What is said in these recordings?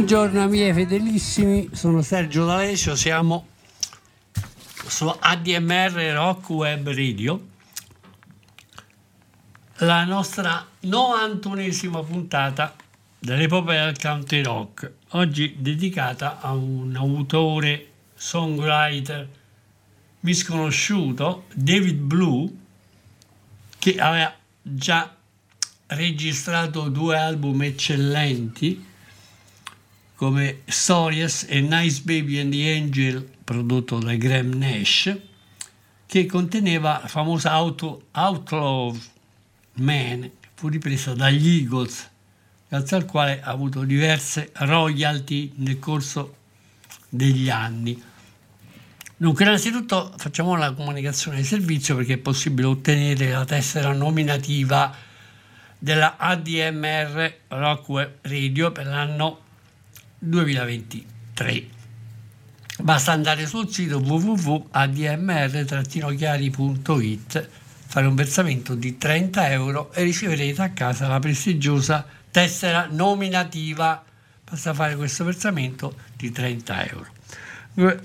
Buongiorno miei fedelissimi, sono Sergio D'Alessio, siamo su ADMR Rock Web Radio, la nostra 91esima puntata dell'epopea del country rock, oggi dedicata a un autore, songwriter misconosciuto, David Blue, che aveva già registrato due album eccellenti come Stories e Nice Baby and the Angel prodotto da Graham Nash che conteneva la famosa auto, Outlaw Man fu ripresa dagli Eagles grazie al quale ha avuto diverse royalty nel corso degli anni. Dunque, innanzitutto facciamo la comunicazione di servizio perché è possibile ottenere la tessera nominativa della ADMR Rock Web Radio per l'anno 2023. Basta andare sul sito www.admr-chiari.it, fare un versamento di 30 euro e riceverete a casa la prestigiosa tessera nominativa. Basta fare questo versamento di 30 euro.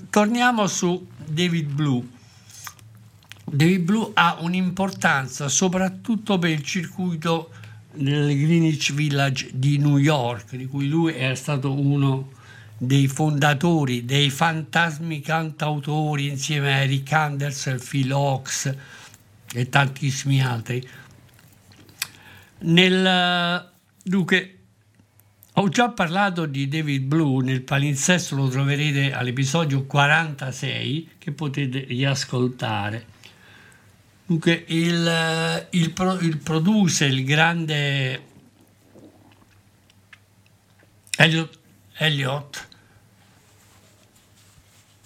Torniamo su David Blue. David Blue ha un'importanza soprattutto per il circuito nel Greenwich Village di New York, di cui lui è stato uno dei fondatori, dei fantasmi cantautori insieme a Eric Anderson, Phil Ox e tantissimi altri. Nel, dunque, ho già parlato di David Blue, nel palinsesto lo troverete all'episodio 46 che potete riascoltare. Dunque, il, il, pro, il producer, il grande Elliot, Elliot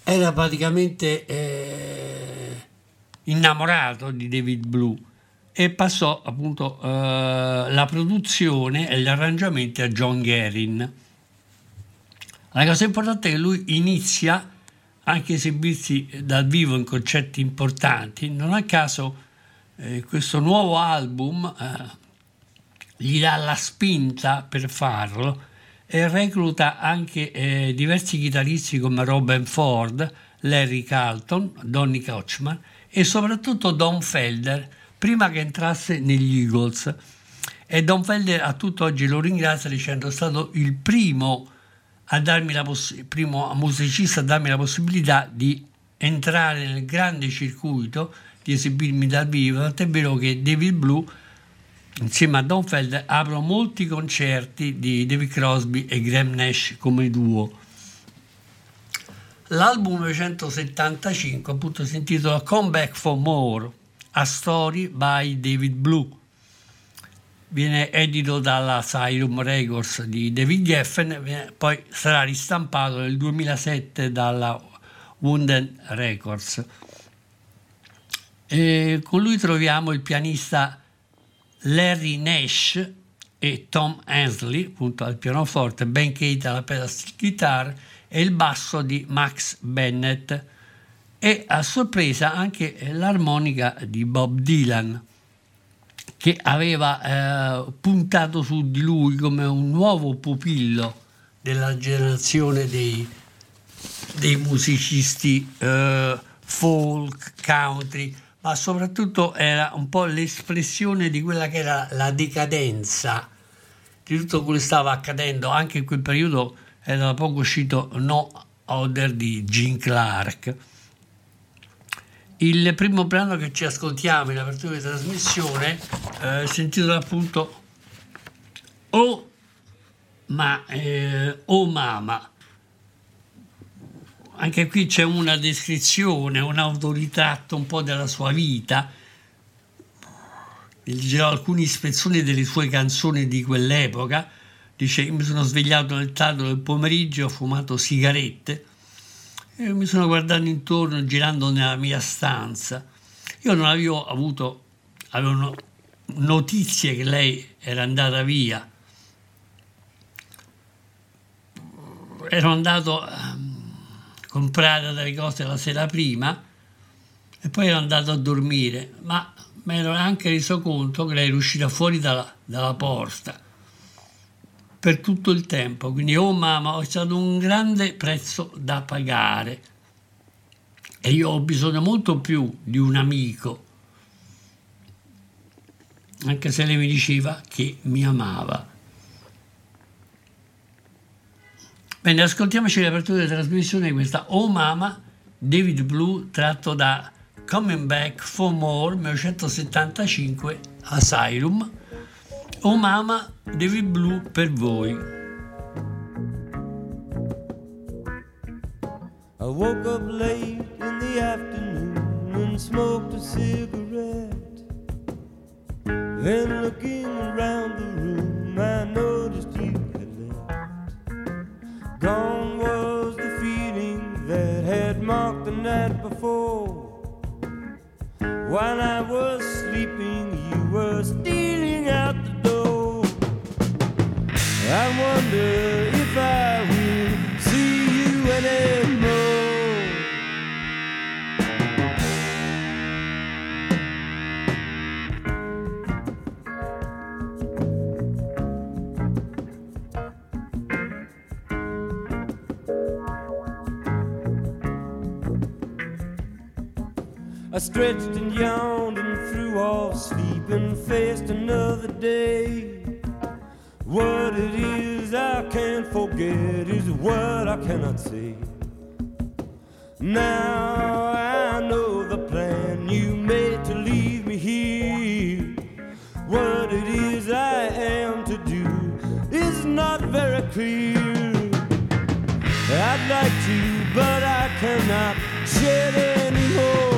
era praticamente eh, innamorato di David Blue e passò appunto eh, la produzione e gli arrangiamenti a John Guerin. La cosa importante è che lui inizia anche esibirsi dal vivo in concerti importanti, non a caso eh, questo nuovo album eh, gli dà la spinta per farlo e recluta anche eh, diversi chitarristi come Robin Ford, Larry Carlton, Donny Kochman e soprattutto Don Felder prima che entrasse negli Eagles. E Don Felder a tutt'oggi lo ringrazia dicendo è stato il primo a darmi la poss- primo musicista a darmi la possibilità di entrare nel grande circuito, di esibirmi dal vivo, tant'è vero che David Blue insieme a Don Feld aprono molti concerti di David Crosby e Graham Nash come duo. L'album 1975 appunto si intitola Come Back for More, A Story by David Blue. Viene edito dalla Asylum Records di David Geffen, poi sarà ristampato nel 2007 dalla Wounded Records. E con lui troviamo il pianista Larry Nash e Tom Hensley, appunto al pianoforte, Ben Kate alla pedal guitar e il basso di Max Bennett e a sorpresa anche l'armonica di Bob Dylan che aveva eh, puntato su di lui come un nuovo pupillo della generazione dei, dei musicisti eh, folk, country, ma soprattutto era un po' l'espressione di quella che era la decadenza di tutto quello che stava accadendo. Anche in quel periodo era da poco uscito No Other di Gene Clark. Il primo brano che ci ascoltiamo in apertura di trasmissione eh, si intitola appunto Oh, ma, eh, oh Mama anche qui c'è una descrizione, un autoritratto un po' della sua vita. Leggerò alcuni spezzoni delle sue canzoni di quell'epoca. Dice: Mi sono svegliato nel tardo del pomeriggio, ho fumato sigarette e mi sono guardato intorno girando nella mia stanza. Io non avevo avuto avevo notizie che lei era andata via. Ero andato ehm, comprare delle cose la sera prima e poi ero andato a dormire, ma mi ero anche reso conto che lei era uscita fuori dalla, dalla porta per tutto il tempo. Quindi, oh mamma, ho stato un grande prezzo da pagare e io ho bisogno molto più di un amico, anche se lei mi diceva che mi amava. Bene, ascoltiamoci l'apertura della trasmissione di questa Oh Mama, David Blue, tratto da Coming Back for More 1975 Asylum. Oh Mama, David Blue per voi. I woke up late in the afternoon and smoked a cigarette. Then looking around the room, I noticed you had left. Gone was the feeling that had marked the night before. While I was sleeping, you were stealing I wonder if I will see you anymore. I stretched and yawned and threw off sleep and faced another day. What it is I can't forget is what I cannot say. Now I know the plan you made to leave me here. What it is I am to do is not very clear. I'd like to, but I cannot shed any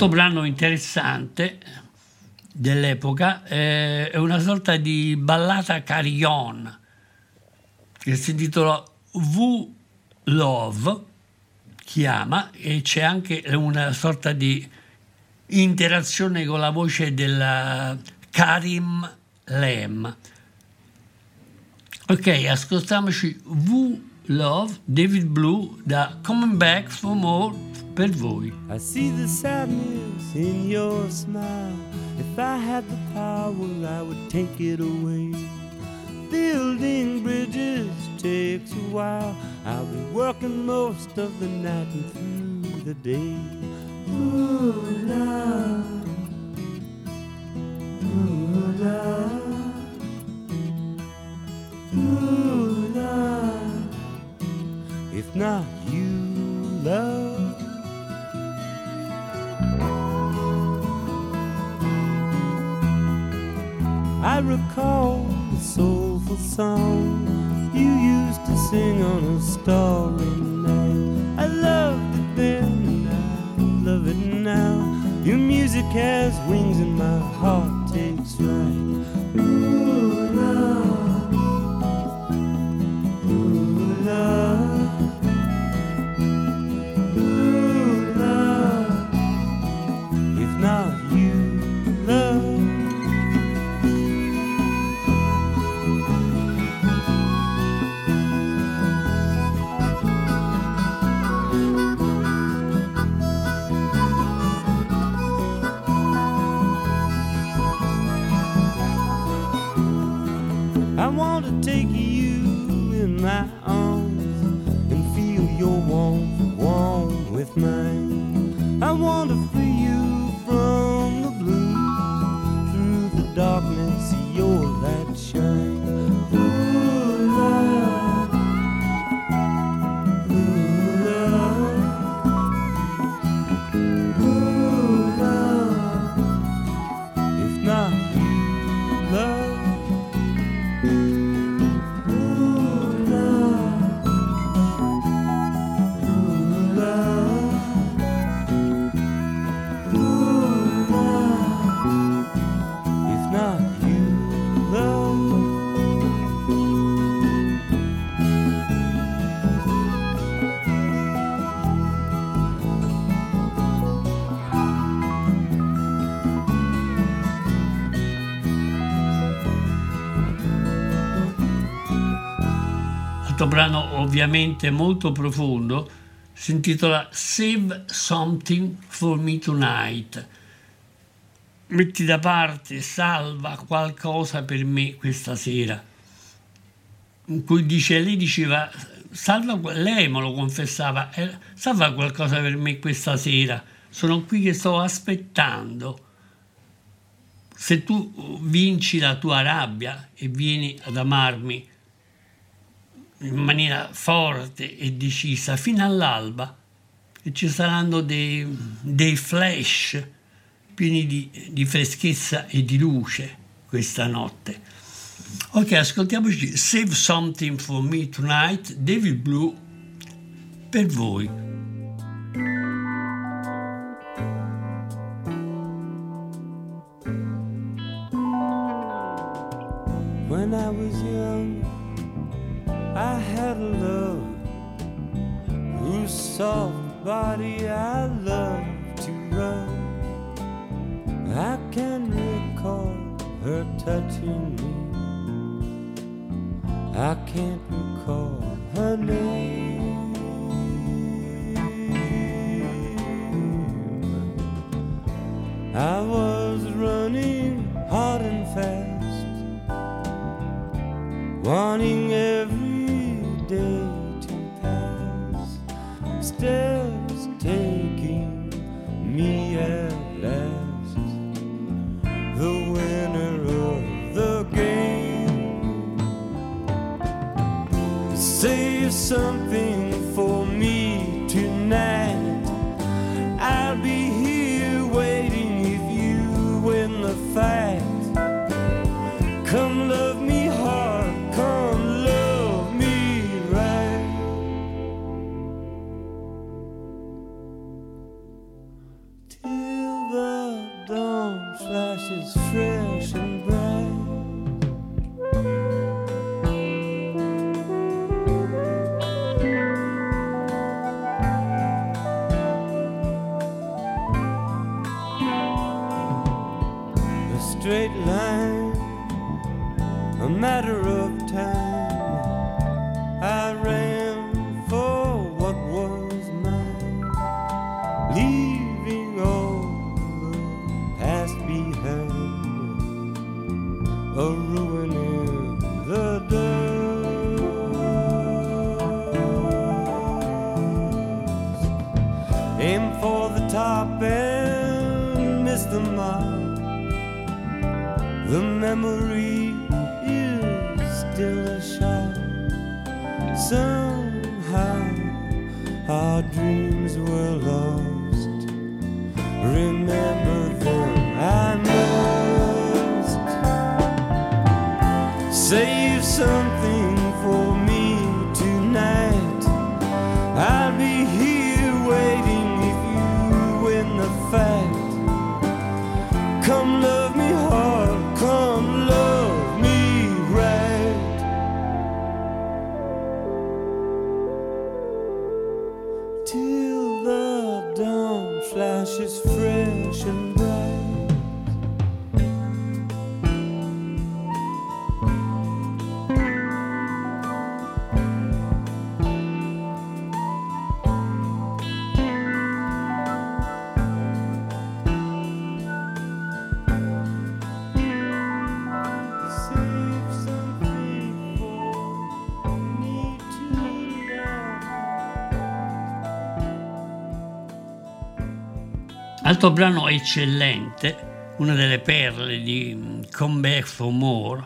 Altro brano interessante dell'epoca eh, è una sorta di ballata carillon che si intitola V Love, chiama, e c'è anche una sorta di interazione con la voce della Karim Lem. Ok, ascoltiamoci V Love, David Blue da Coming Back for More per voi. I see the sadness in your smile. If I had the power, I would take it away. Building bridges takes a while. I'll be working most of the night and through the day. Ooh, love. Ooh, love. Ooh, love. If not you, love. I recall the soulful song you used to sing on a starry night. I loved it then and I love it now. Your music has wings and my heart takes flight. Ooh, love. Ooh, love. Ovviamente molto profondo si intitola Save Something for Me Tonight. Metti da parte, salva qualcosa per me questa sera. In cui dice, lei diceva, salva, lei me lo confessava, eh, salva qualcosa per me questa sera. Sono qui che sto aspettando. Se tu vinci la tua rabbia e vieni ad amarmi in maniera forte e decisa fino all'alba e ci saranno dei, dei flash pieni di, di freschezza e di luce questa notte. Ok, ascoltiamoci Save Something for Me Tonight, David Blue, per voi. When I was young, I had a love your soft body I love to rub. I can recall her touching me. I can't recall her name. I was running hard and fast, wanting Save something for me Altro brano eccellente, una delle perle di mm, Come Back for More,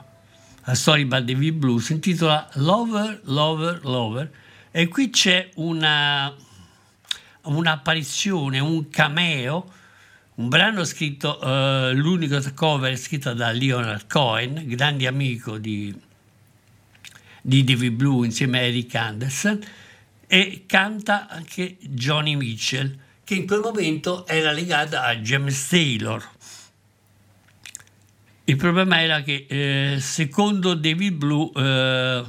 la storia by David Blues, si intitola Lover, Lover, Lover. E qui c'è una, un'apparizione, un cameo, un brano scritto, eh, l'unico cover scritto da Leonard Cohen, grande amico di, di David Blue insieme a Eric Anderson, e canta anche Johnny Mitchell, che in quel momento era legata a James Taylor. Il problema era che eh, secondo David Blue eh,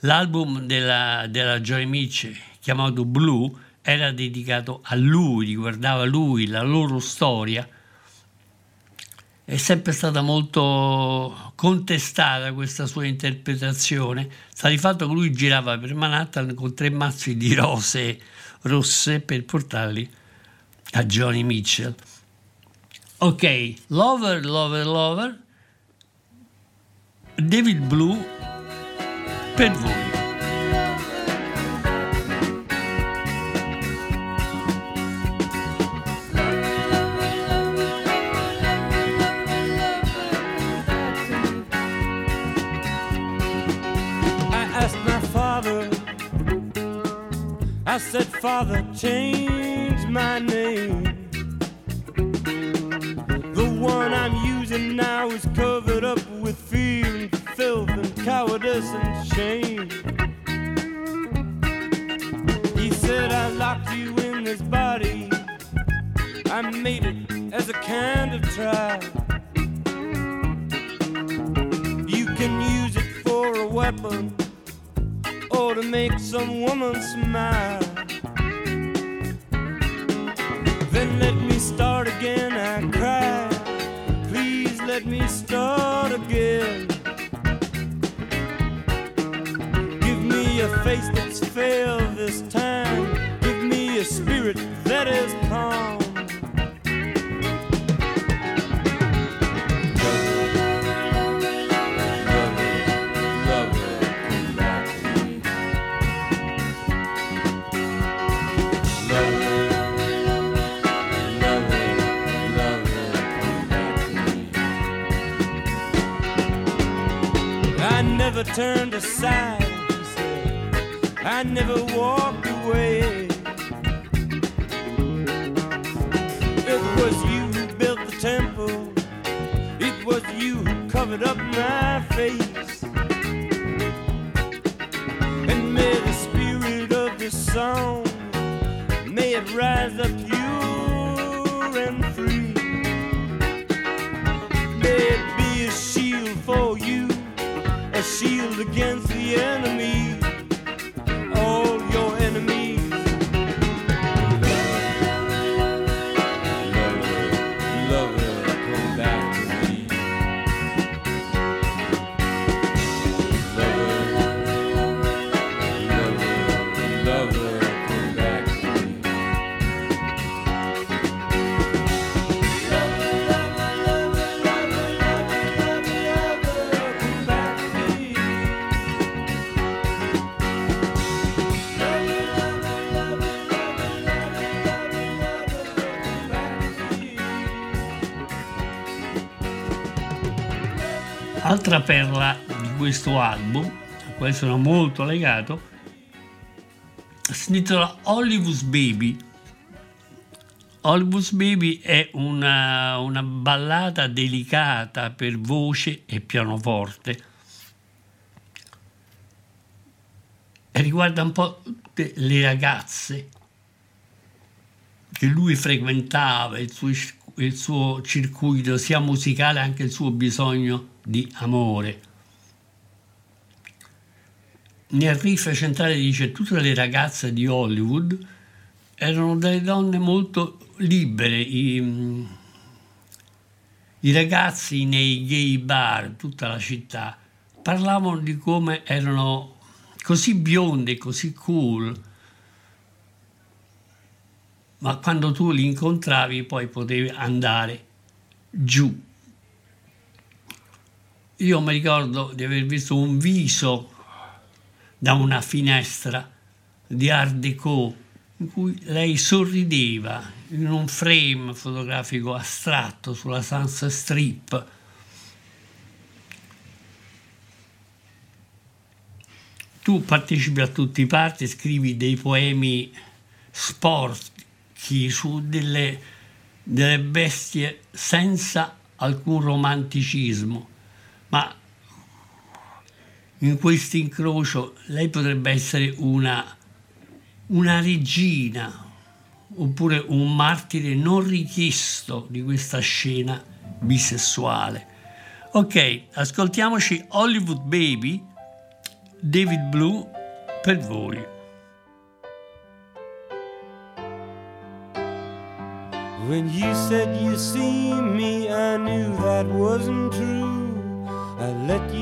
l'album della, della Johnny Mitchell chiamato Blue era dedicato a lui, riguardava lui, la loro storia. È sempre stata molto contestata questa sua interpretazione. Sta di fatto che lui girava per Manhattan con tre mazzi di rose rosse per portarli a Johnny Mitchell. Ok, Lover, Lover, Lover, David Blue per voi. I said, Father, change my name. The one I'm using now is covered up with fear and filth and cowardice and shame. He said, I locked you in this body. I made it as a kind of trial. You can use it for a weapon to make some woman smile. Then let me start again, I cry. Please let me start again. Give me a face that's fair this time. Give me a spirit that is calm. Turned aside, he said. I never walked away. It was you who built the temple. It was you who covered up my face. And may the spirit of this song may it rise up against the enemy. Altra perla di questo album, a cui sono molto legato, si intitola Hollywood's Baby. Hollywood's Baby è una, una ballata delicata per voce e pianoforte. E riguarda un po' tutte le ragazze che lui frequentava, il suo, il suo circuito sia musicale, anche il suo bisogno di amore. Nel riff centrale dice tutte le ragazze di Hollywood erano delle donne molto libere, i, i ragazzi nei gay bar, tutta la città, parlavano di come erano così bionde, così cool, ma quando tu li incontravi poi potevi andare giù. Io mi ricordo di aver visto un viso da una finestra di Art Deco in cui lei sorrideva in un frame fotografico astratto sulla Sunset Strip. Tu partecipi a tutti i parti, scrivi dei poemi sporchi su delle, delle bestie senza alcun romanticismo, ma in questo incrocio lei potrebbe essere una, una regina oppure un martire non richiesto di questa scena bisessuale. Ok, ascoltiamoci Hollywood Baby, David Blue, per voi. When you said you see me, I knew that wasn't true. Let you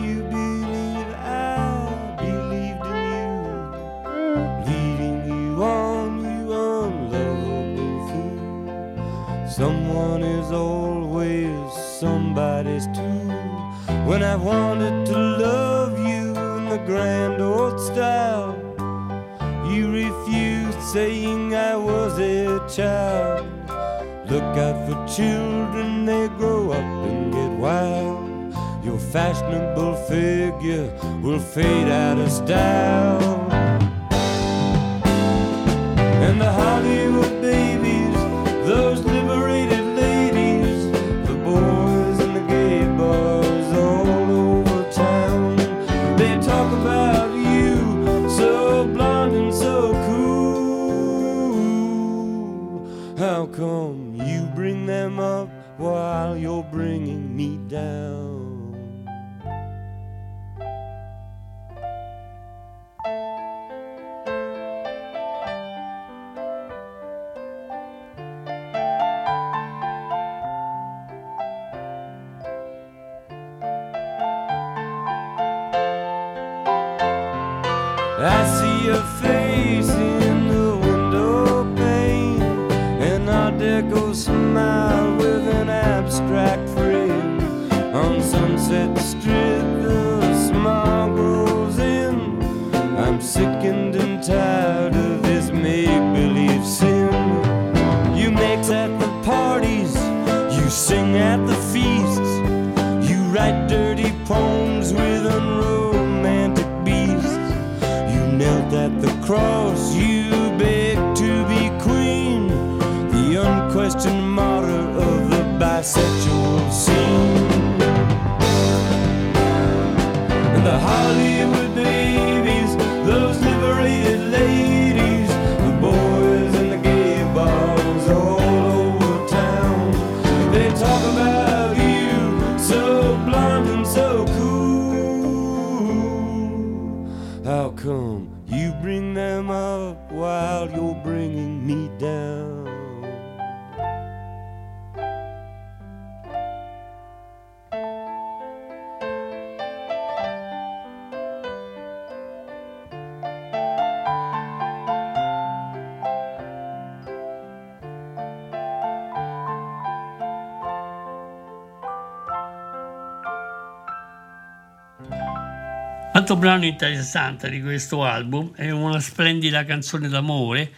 L'altro brano interessante di questo album è una splendida canzone d'amore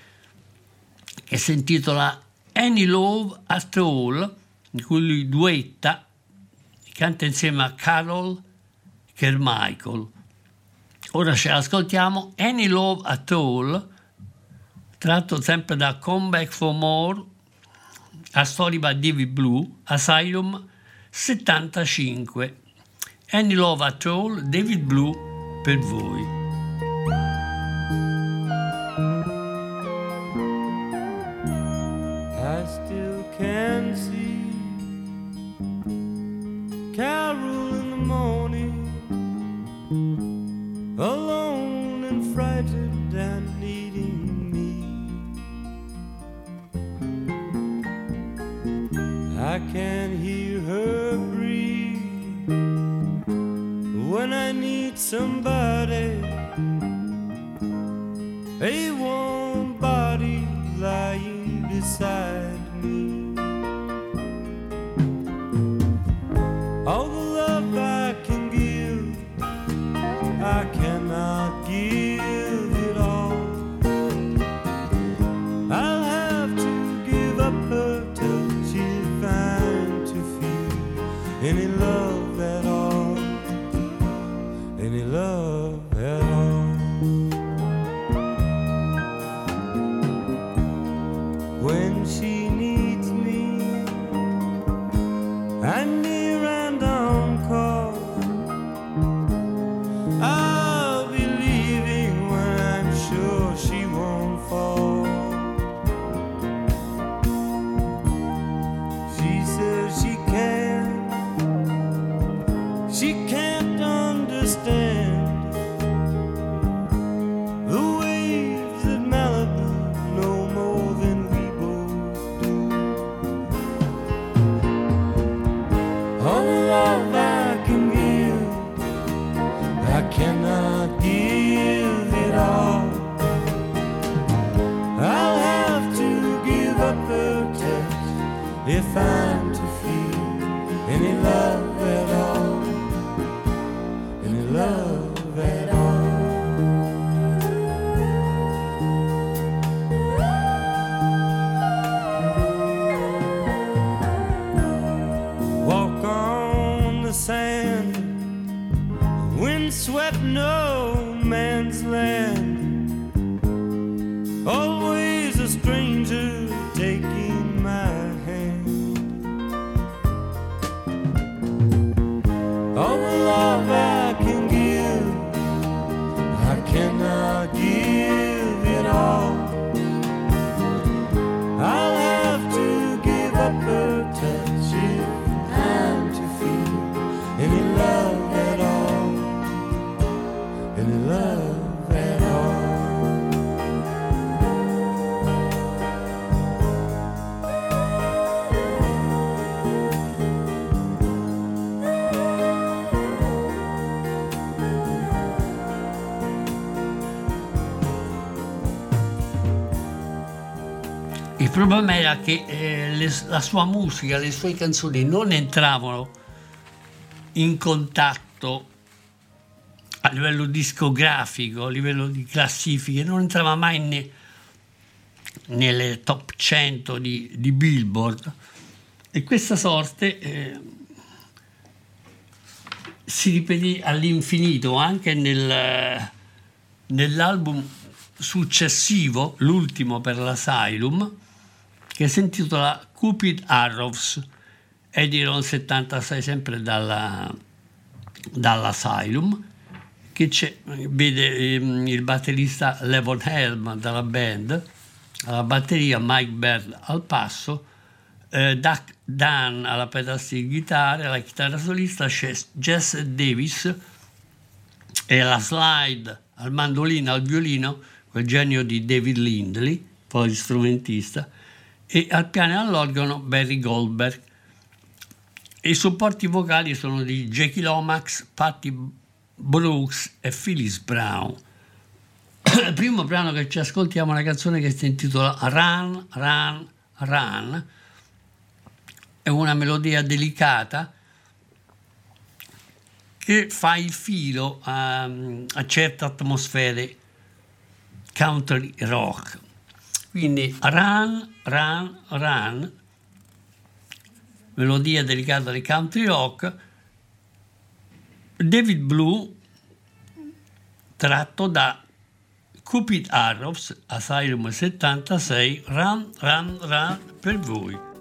che si intitola Any Love at All, in cui lui duetta canta insieme a Carol Carmichael. Ora ce l'ascoltiamo Any Love at All, tratto sempre da Come Back for More, a storia by David Blue, Asylum 75. Any Love at All, David Blue per voi. I still can see Carol in the morning, alone and frightened and needing me. I can hear. somebody. A warm body lying beside problema era che eh, le, la sua musica, le sue canzoni non entravano in contatto a livello discografico, a livello di classifiche, non entrava mai ne, nelle top 100 di, di, Billboard. E questa sorte eh, si ripetì all'infinito anche nel, nell'album successivo, l'ultimo per l'Asylum, che si intitola Cupid Arrows, edito nel 76 sempre dalla, dall'Asylum che vede ehm, il batterista Levon Helm dalla band, alla batteria Mike Bird al passo, eh, Doug Dan alla pedastica di chitarra, alla chitarra solista c'è Jess Davis e alla slide al mandolino, al violino, quel genio di David Lindley, poi strumentista, e al piano e all'organo Barry Goldberg. I supporti vocali sono di Jackie Lomax, Patti Brooks e Phyllis Brown. Il primo brano che ci ascoltiamo è una canzone che si intitola Run, Run, Run. È una melodia delicata che fa il filo a, a certe atmosfere country rock. Quindi Run, Run, Run, melodia delicata di country rock David Blue tratto da Cupid Arrows Asylum 76 Run Run Run per voi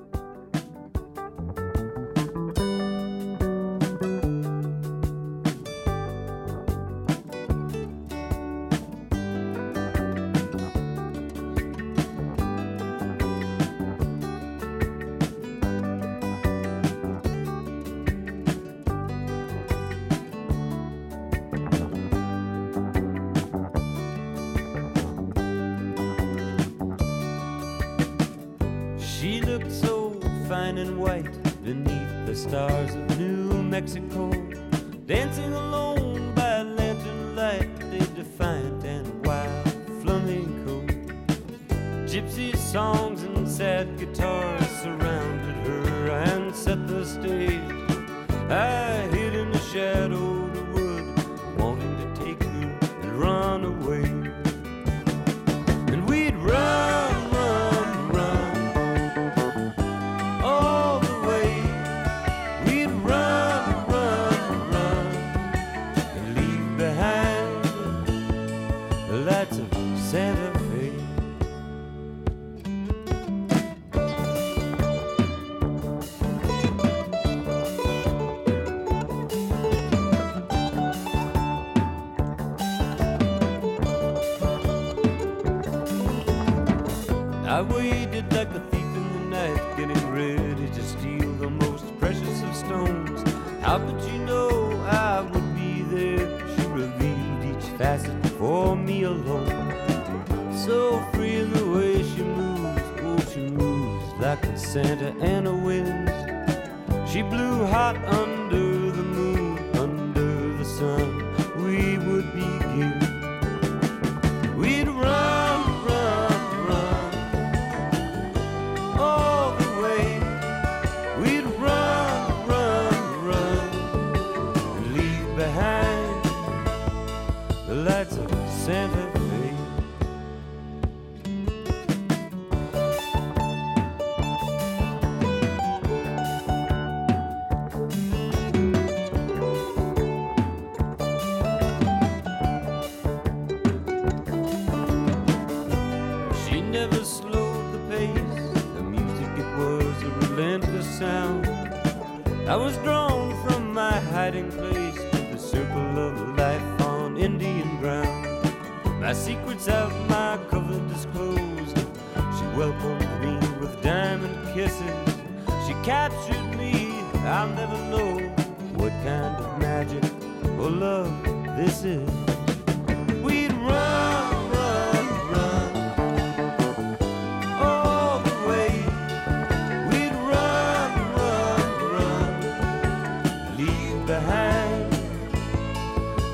behind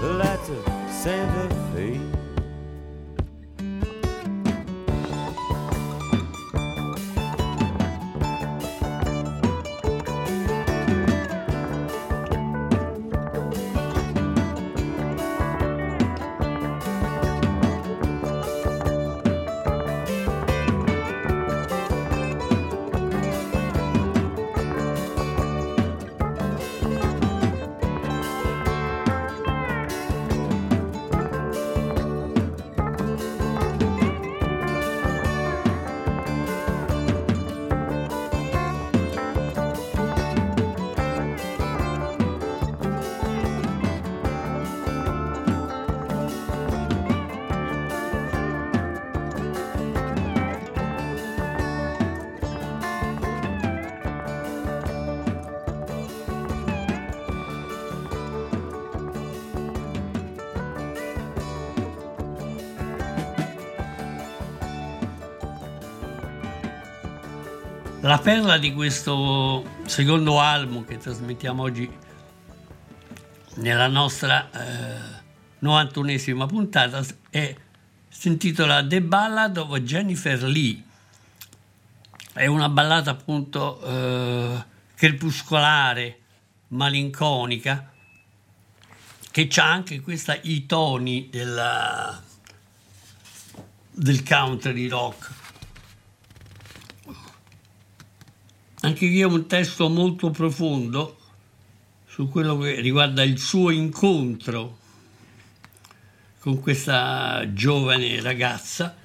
the lights of Santa Fe. La perla di questo secondo album che trasmettiamo oggi nella nostra eh, 91esima puntata è, si intitola The Ballad of Jennifer Lee. È una ballata appunto eh, crepuscolare, malinconica, che ha anche questa, i toni della, del country rock. Anche qui è un testo molto profondo su quello che riguarda il suo incontro con questa giovane ragazza,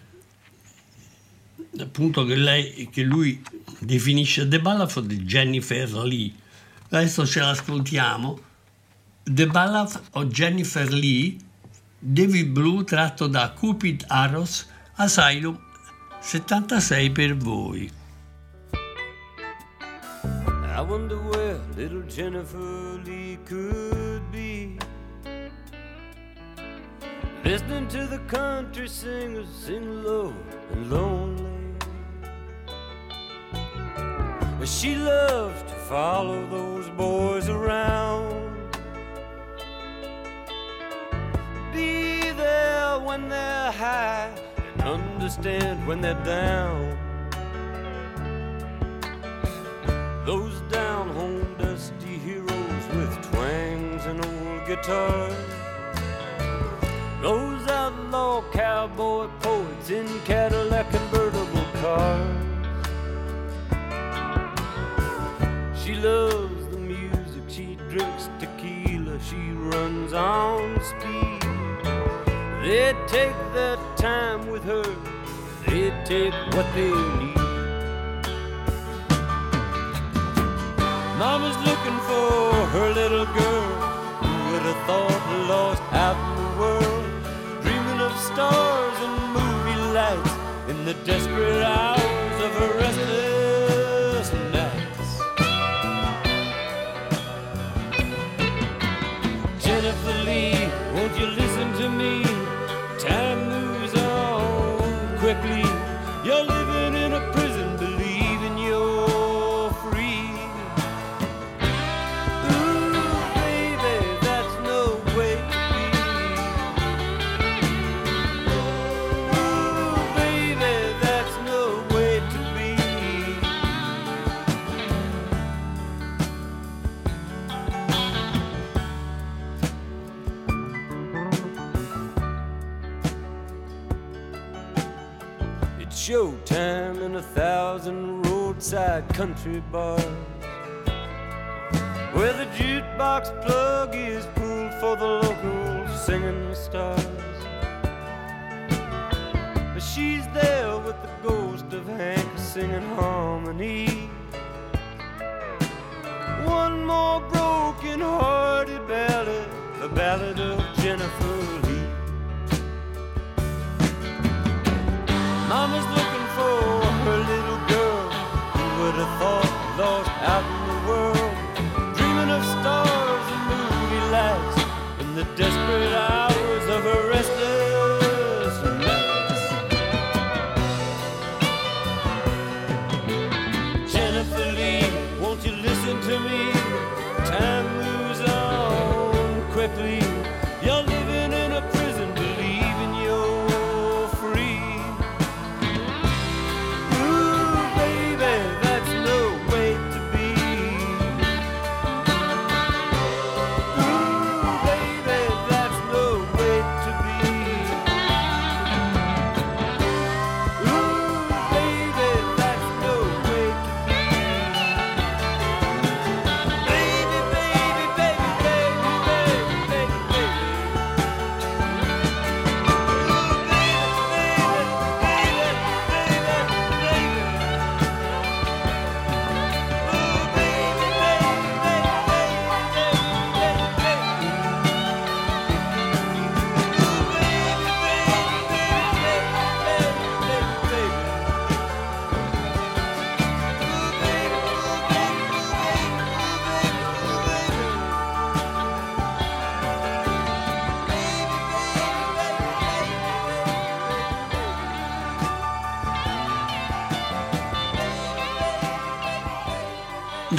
appunto che, lei, che lui definisce The Ballad di Jennifer Lee. Adesso ce l'ascoltiamo. The Ballad of Jennifer Lee, David Blue tratto da Cupid Arrows, Asylum 76 per voi. I wonder where little Jennifer Lee could be. Listening to the country singers sing low and lonely. She loves to follow those boys around. Be there when they're high and understand when they're down. Those down home dusty heroes with twangs and old guitars. Those outlaw cowboy poets in Cadillac convertible cars. She loves the music, she drinks tequila, she runs on speed. They take their time with her, they take what they need. Mama's looking for her little girl. Who would have thought lost out in the world? Dreaming of stars and movie lights in the desperate hours of her restless a thousand roadside country bars where the jukebox plug is pulled for the local singing stars. But she's there with the ghost of Hank singing harmony. One more broken hearted ballad, the ballad of Jennifer Lee.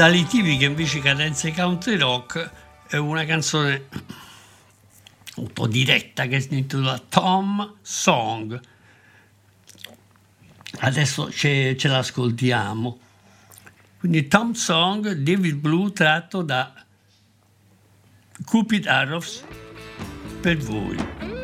Dalle tipiche invece cadenze country rock è una canzone un po' diretta che si intitola Tom Song. Adesso ce, ce l'ascoltiamo. Quindi Tom Song, David Blue tratto da Cupid Arrows per voi.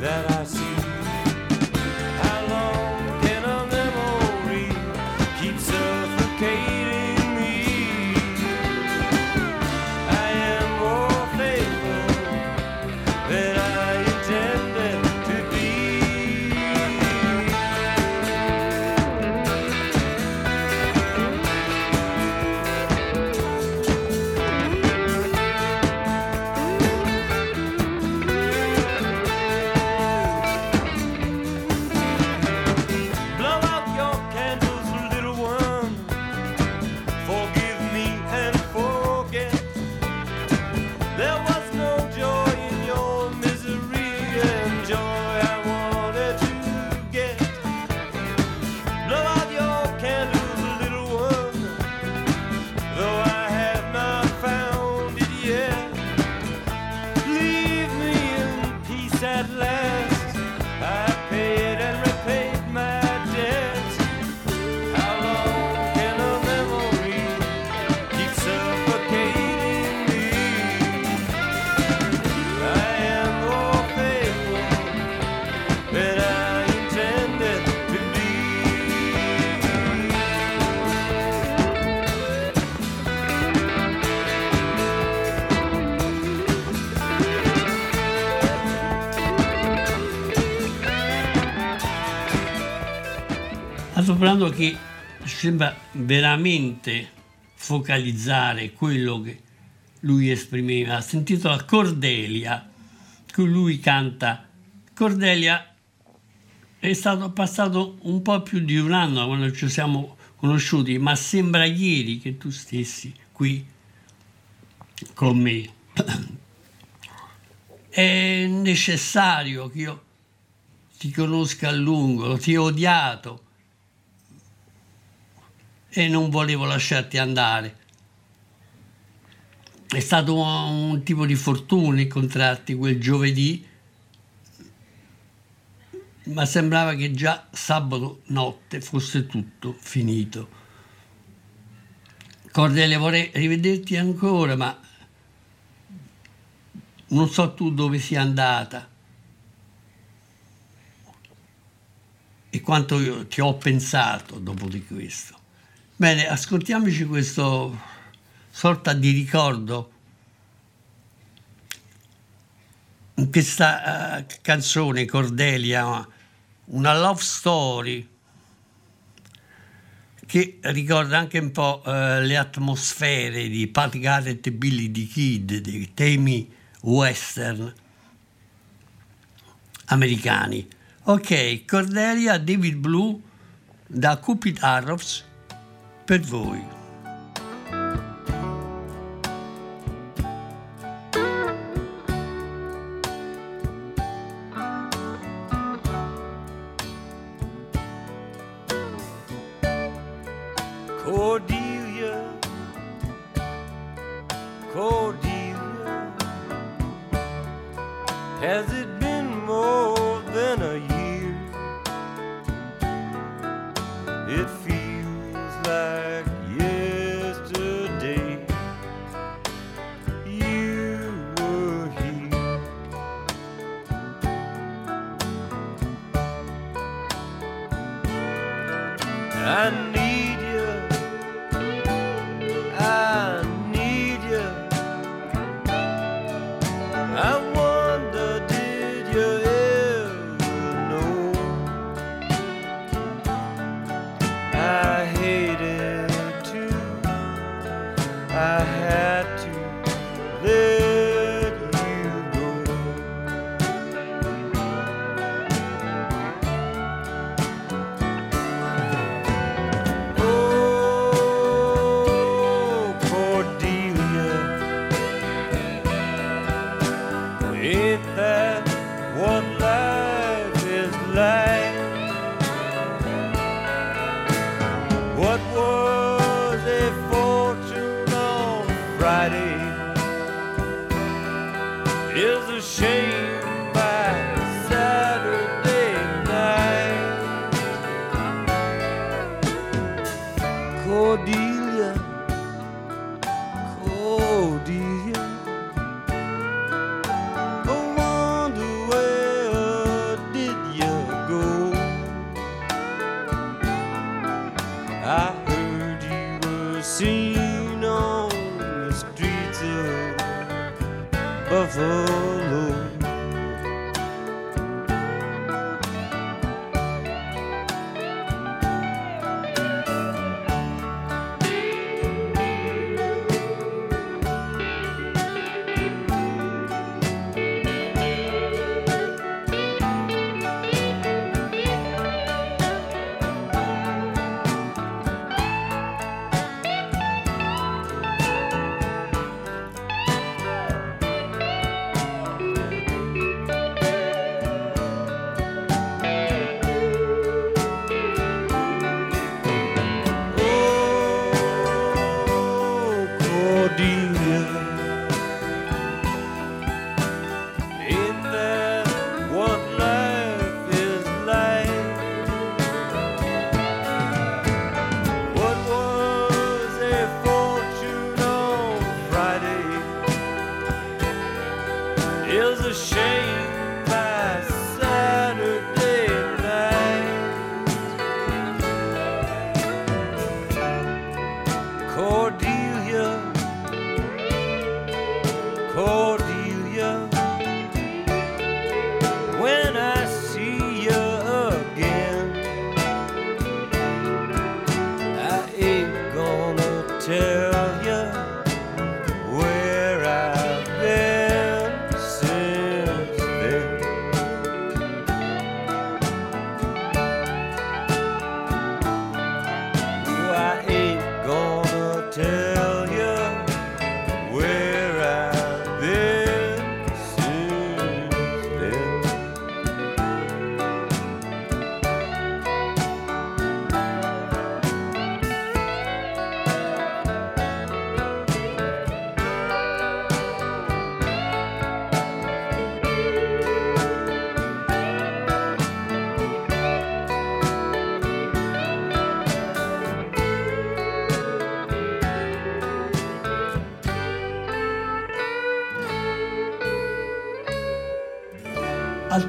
that che sembra veramente focalizzare quello che lui esprimeva. Si intitola Cordelia, cui lui canta. Cordelia è stato passato un po' più di un anno quando ci siamo conosciuti, ma sembra ieri che tu stessi qui con me. È necessario che io ti conosca a lungo, ti ho odiato e non volevo lasciarti andare. è stato un, tipo di fortuna incontrarti quel giovedì, ma sembrava che già sabato notte fosse tutto finito. Cordelia, vorrei rivederti ancora, ma non so tu dove sia andata e quanto io ti ho pensato dopo di questo. Bene, ascoltiamoci questo sorta di ricordo questa uh, canzone Cordelia, una love story che ricorda anche un po' uh, le atmosfere di Pat Garrett e Billy the Kid, dei temi western americani. Ok, Cordelia, David Blue da Cupid Arrows per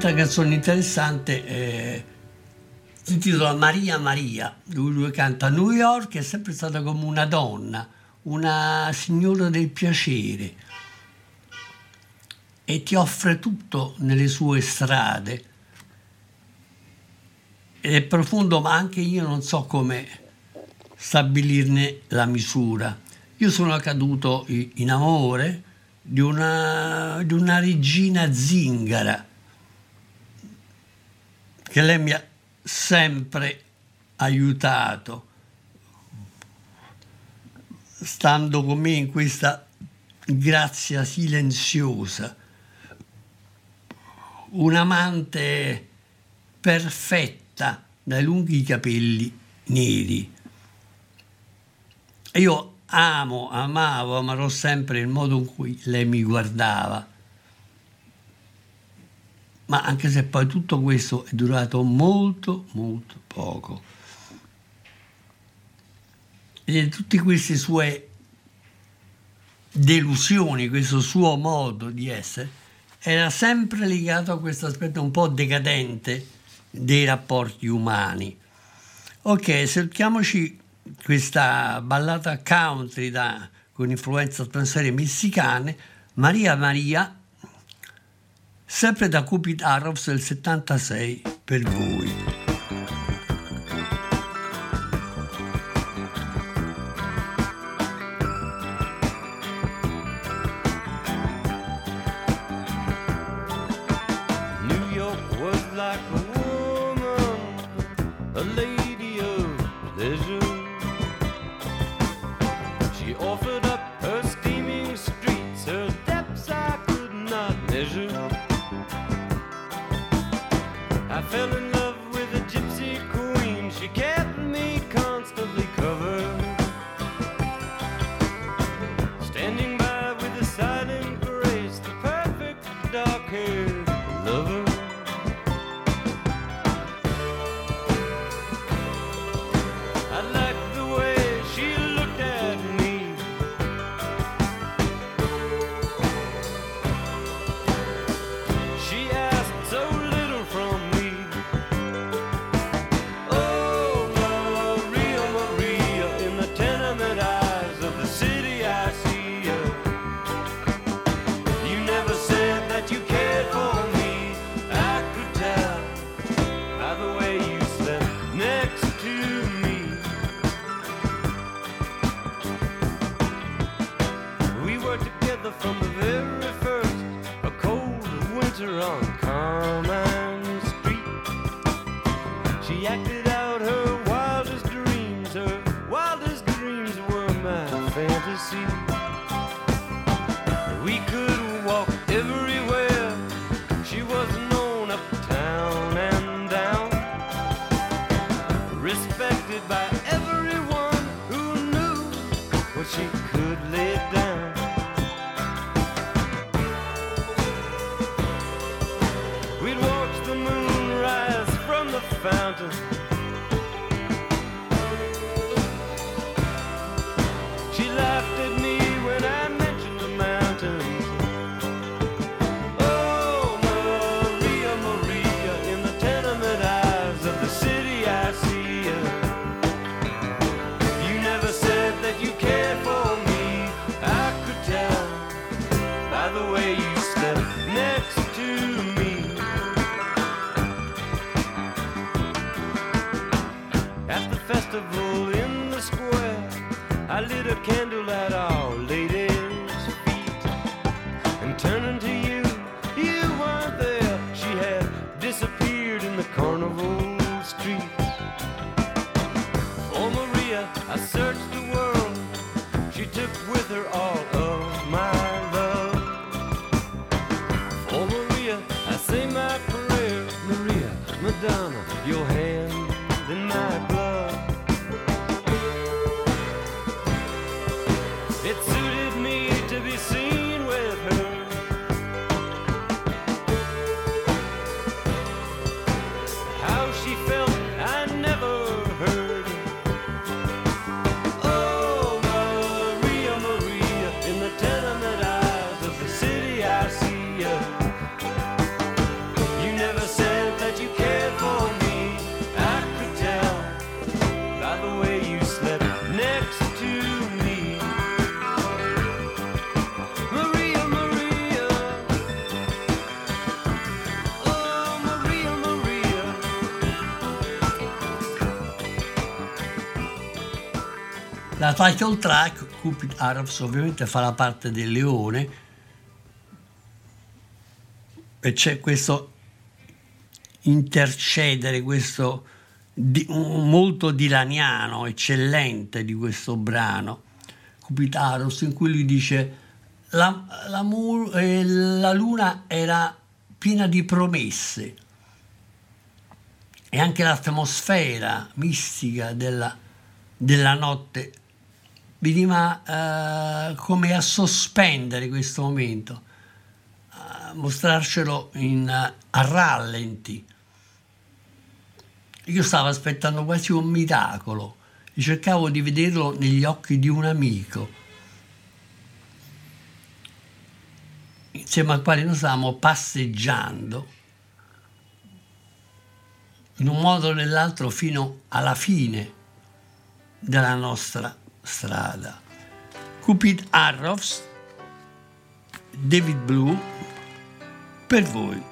voi. Altra canzone interessante eh, si intitola Maria Maria, lui, lui canta New York, è sempre stata come una donna, una signora del piacere e ti offre tutto nelle sue strade. Ed è profondo, ma anche io non so come stabilirne la misura. Io sono caduto in amore di una, di una regina zingara che lei mi ha sempre aiutato, stando con me in questa grazia silenziosa, un'amante perfetta dai lunghi capelli neri. Io amo, amavo, amerò sempre il modo in cui lei mi guardava. Ma anche se poi tutto questo è durato molto, molto poco. E tutte queste sue delusioni, questo suo modo di essere, era sempre legato a questo aspetto un po' decadente dei rapporti umani. Ok, cerchiamoci questa ballata country da, con influenza atmosfere messicane, Maria Maria, sempre da Cupid Arrows del 76 per voi. La title track, Cupid Arabs, ovviamente fa la parte del leone. E c'è questo intercedere, questo di, molto dilaniano, eccellente di questo brano, Cupid Arabs, in cui lui dice la, la, eh, la luna era piena di promesse e anche l'atmosfera mistica della, della notte veniva eh, come a sospendere questo momento, a mostrarcelo in, a rallenti. Io stavo aspettando quasi un miracolo e cercavo di vederlo negli occhi di un amico, insieme al quale noi stavamo passeggiando in un modo o nell'altro fino alla fine della nostra strada. Cupid Arrows, David Blue, per voi.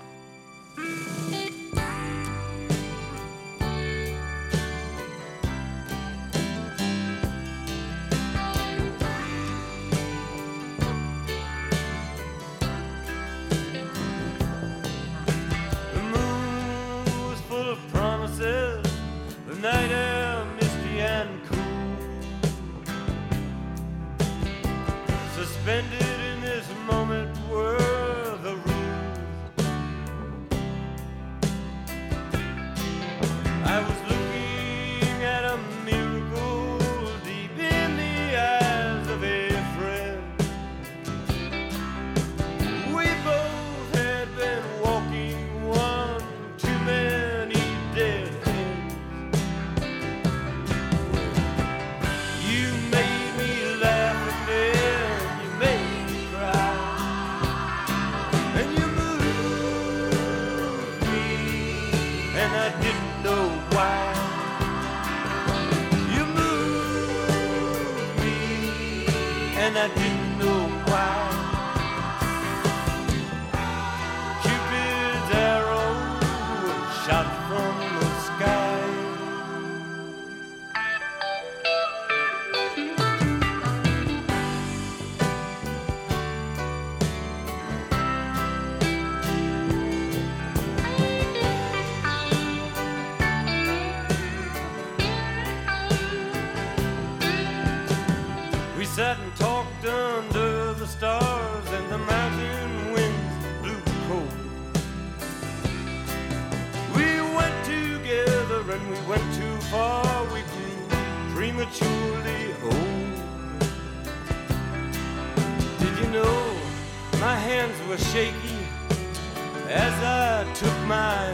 before we grew prematurely old. Did you know my hands were shaky as I took my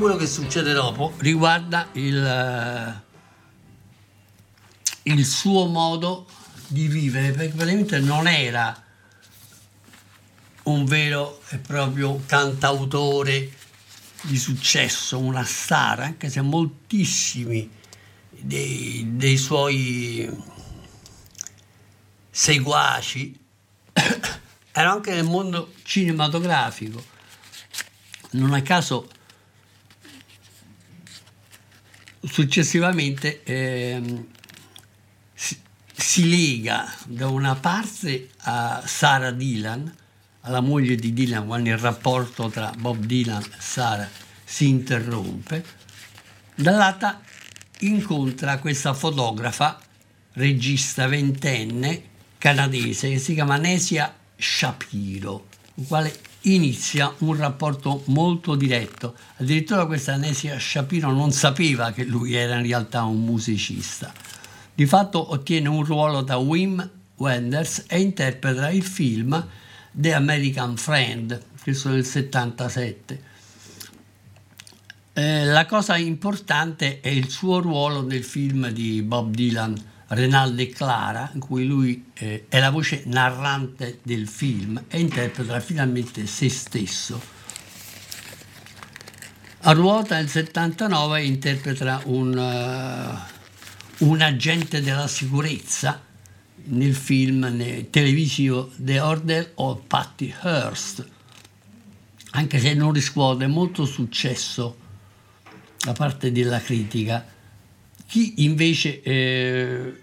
quello che succede dopo riguarda il, il suo modo di vivere, perché praticamente non era un vero e proprio cantautore di successo, una star, anche se moltissimi dei, dei suoi seguaci erano anche nel mondo cinematografico. Non a caso successivamente eh, si, si, lega da una parte a Sarah Dylan, alla moglie di Dylan, quando il rapporto tra Bob Dylan e Sarah si interrompe, dall'altra incontra questa fotografa, regista ventenne canadese che si chiama Nesia Shapiro, con quale inizia un rapporto molto diretto. Addirittura questa Nesia Shapiro non sapeva che lui era in realtà un musicista. Di fatto ottiene un ruolo da Wim Wenders e interpreta il film The American Friend, questo del 77. Eh, la cosa importante è il suo ruolo nel film di Bob Dylan Renaldo e Clara, in cui lui eh, è la voce narrante del film e interpreta finalmente se stesso. A ruota nel 79 interpreta un, uh, un agente della sicurezza nel film nel televisivo The Order of Patty Hearst, anche se non riscuote molto successo da parte della critica chi invece eh,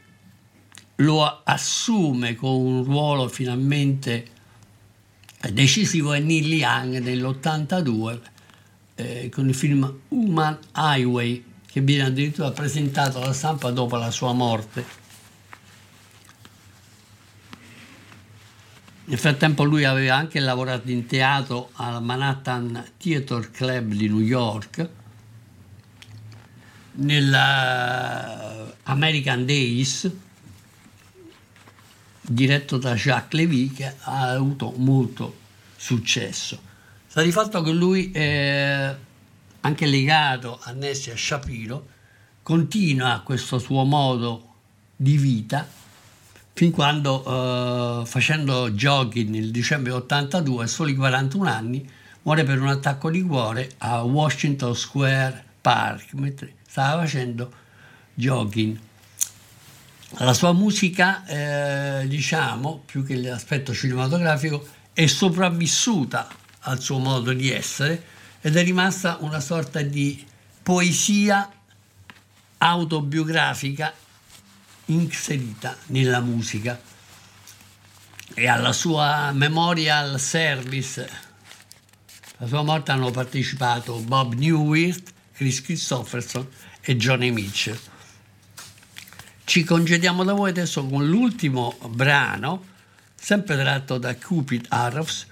lo assume con un ruolo finalmente decisivo è Neil Young nell'82 eh, con il film Human Highway che viene addirittura presentato alla stampa dopo la sua morte. Nel frattempo lui aveva anche lavorato in teatro al Manhattan Theatre Club di New York nella American Days diretto da Jacques Lévy che ha avuto molto successo. Sta di fatto che lui è anche legato a Nessia Shapiro, continua questo suo modo di vita fin quando eh, facendo jogging nel dicembre 82 a soli 41 anni muore per un attacco di cuore a Washington Square Park mentre stava facendo jogging. La sua musica, eh, diciamo, più che l'aspetto cinematografico, è sopravvissuta al suo modo di essere ed è rimasta una sorta di poesia autobiografica inserita nella musica e alla sua memorial service, la sua morte hanno partecipato Bob Newhart, Chris Christopherson e Johnny Mitchell. Ci congediamo da voi adesso con l'ultimo brano, sempre tratto da Cupid Arrows,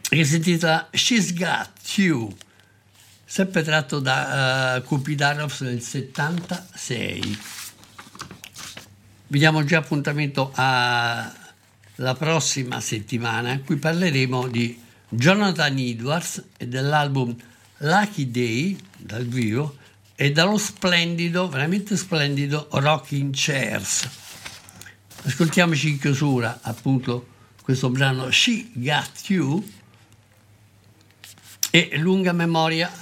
che si intitola She's Got You, sempre tratto da uh, Cupid Arrows del 76. Vi diamo già appuntamento alla prossima settimana in cui parleremo di Jonathan Edwards e dell'album Lucky Day dal vivo e dallo splendido, veramente splendido Rocking Chairs. Ascoltiamoci in chiusura appunto questo brano She Got You e lunga memoria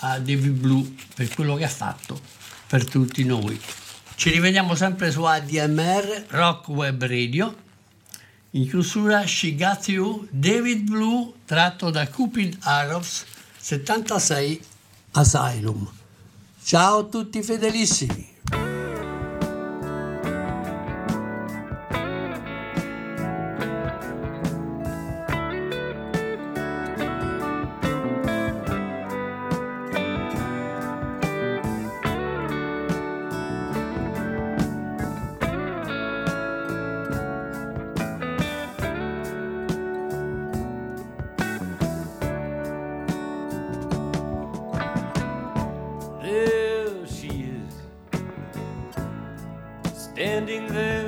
a David Blue per quello che ha fatto per tutti noi. Ci rivediamo sempre su ADMR Rock Web Radio. In chiusura She Got You, David Blue tratto da Cupid Arrows 76 Asylum. Ciao a tutti fedelissimi. In her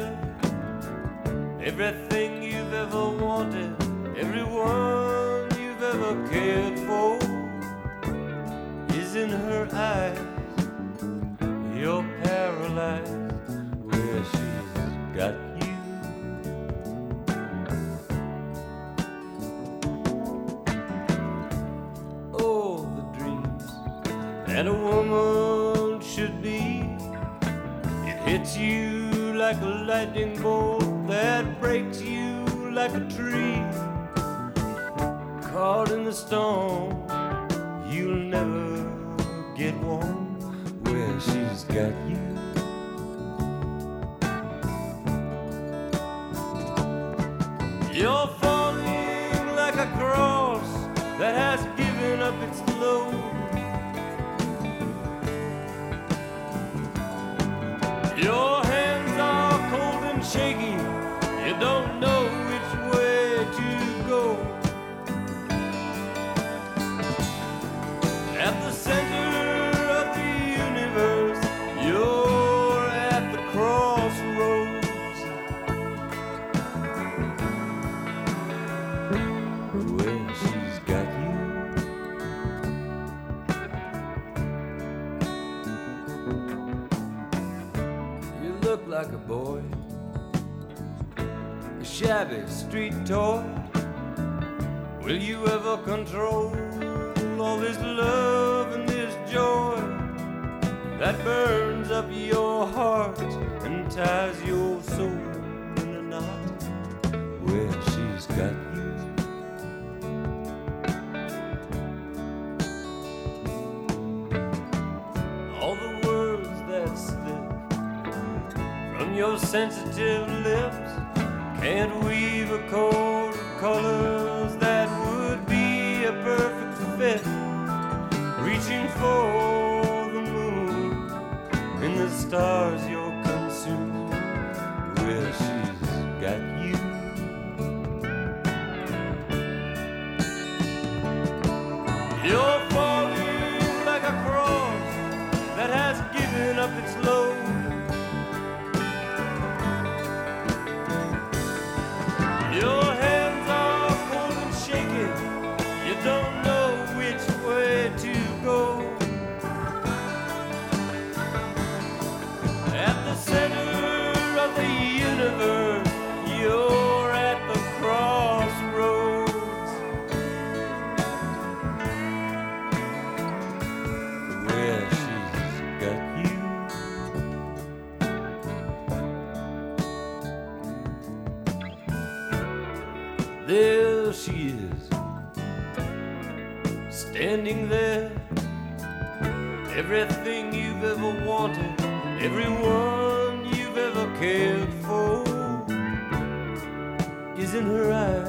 and weave a coat of colors that would be a perfect fit, reaching for the moon and the stars. everyone you've ever cared for is in her eyes.